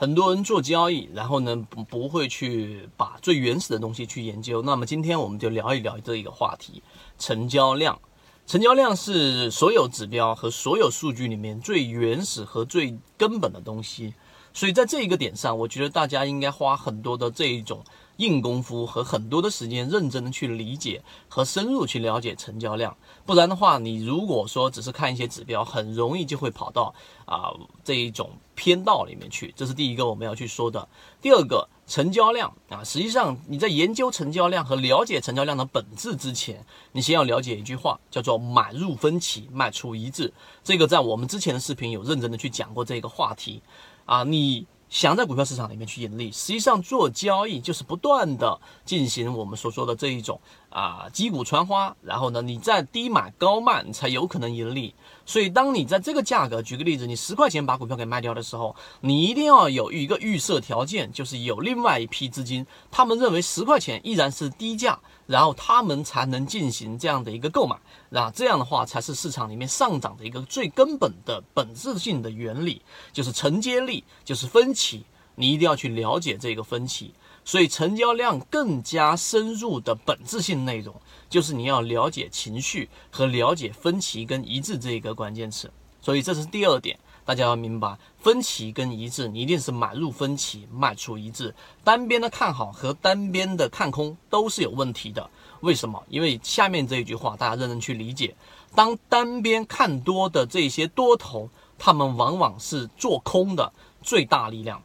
很多人做交易，然后呢不不会去把最原始的东西去研究。那么今天我们就聊一聊这一个话题：成交量。成交量是所有指标和所有数据里面最原始和最根本的东西。所以在这一个点上，我觉得大家应该花很多的这一种。硬功夫和很多的时间，认真的去理解和深入去了解成交量，不然的话，你如果说只是看一些指标，很容易就会跑到啊这一种偏道里面去。这是第一个我们要去说的。第二个，成交量啊，实际上你在研究成交量和了解成交量的本质之前，你先要了解一句话，叫做买入分歧，卖出一致。这个在我们之前的视频有认真的去讲过这个话题啊，你。想在股票市场里面去盈利，实际上做交易就是不断的进行我们所说的这一种啊击鼓传花，然后呢，你在低买高卖才有可能盈利。所以，当你在这个价格，举个例子，你十块钱把股票给卖掉的时候，你一定要有一个预设条件，就是有另外一批资金，他们认为十块钱依然是低价，然后他们才能进行这样的一个购买，那这样的话才是市场里面上涨的一个最根本的本质性的原理，就是承接力，就是分歧，你一定要去了解这个分歧。所以，成交量更加深入的本质性内容，就是你要了解情绪和了解分歧跟一致这一个关键词。所以，这是第二点，大家要明白，分歧跟一致，你一定是买入分歧，卖出一致。单边的看好和单边的看空都是有问题的。为什么？因为下面这一句话，大家认真去理解：当单边看多的这些多头，他们往往是做空的最大力量。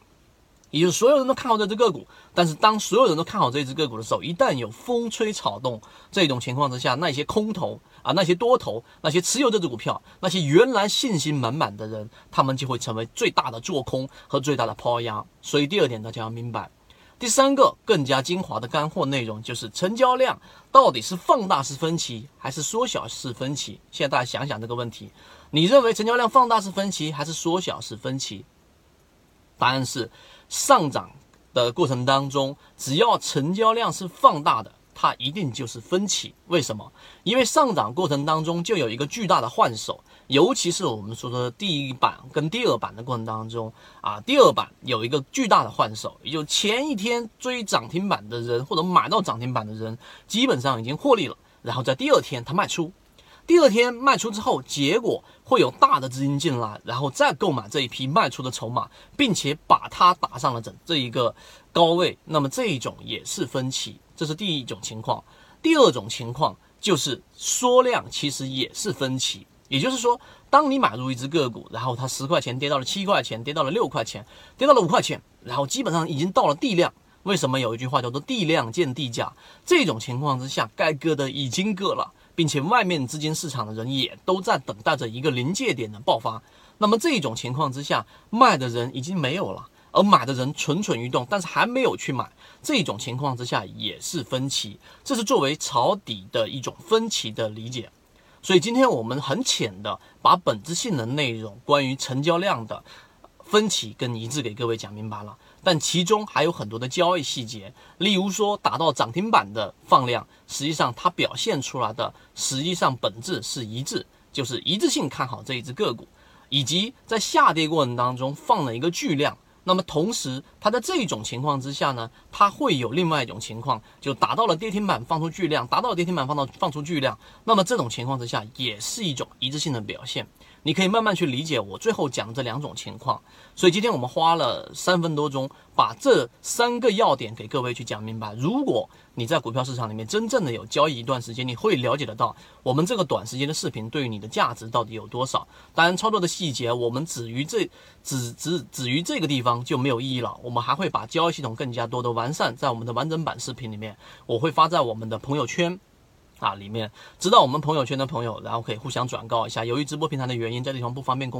也就是所有人都看好这只个股，但是当所有人都看好这只个股的时候，一旦有风吹草动这种情况之下，那些空头啊，那些多头，那些持有这只股票，那些原来信心满满的人，他们就会成为最大的做空和最大的抛压。所以第二点大家要明白，第三个更加精华的干货内容就是成交量到底是放大式分歧还是缩小式分歧？现在大家想想这个问题，你认为成交量放大式分歧还是缩小式分歧？答案是。上涨的过程当中，只要成交量是放大的，它一定就是分歧。为什么？因为上涨过程当中就有一个巨大的换手，尤其是我们所说的第一板跟第二板的过程当中啊，第二板有一个巨大的换手，也就前一天追涨停板的人或者买到涨停板的人，基本上已经获利了，然后在第二天他卖出。第二天卖出之后，结果会有大的资金进来，然后再购买这一批卖出的筹码，并且把它打上了整这一个高位。那么这一种也是分歧，这是第一种情况。第二种情况就是缩量，其实也是分歧。也就是说，当你买入一只个股，然后它十块钱跌到了七块钱，跌到了六块钱，跌到了五块钱，然后基本上已经到了地量。为什么有一句话叫做“地量见地价”？这种情况之下，该割的已经割了。并且外面资金市场的人也都在等待着一个临界点的爆发。那么这种情况之下，卖的人已经没有了，而买的人蠢蠢欲动，但是还没有去买。这种情况之下也是分歧，这是作为抄底的一种分歧的理解。所以今天我们很浅的把本质性的内容，关于成交量的分歧跟一致给各位讲明白了。但其中还有很多的交易细节，例如说打到涨停板的放量，实际上它表现出来的实际上本质是一致，就是一致性看好这一只个股，以及在下跌过程当中放了一个巨量。那么同时，它在这种情况之下呢，它会有另外一种情况，就达到了跌停板放出巨量，达到了跌停板放到放出巨量。那么这种情况之下，也是一种一致性的表现。你可以慢慢去理解我最后讲的这两种情况，所以今天我们花了三分多钟，把这三个要点给各位去讲明白。如果你在股票市场里面真正的有交易一段时间，你会了解得到我们这个短时间的视频对于你的价值到底有多少。当然，操作的细节我们止于这，止止止于这个地方就没有意义了。我们还会把交易系统更加多的完善在我们的完整版视频里面，我会发在我们的朋友圈。啊，里面知道我们朋友圈的朋友，然后可以互相转告一下。由于直播平台的原因，这地方不方便公。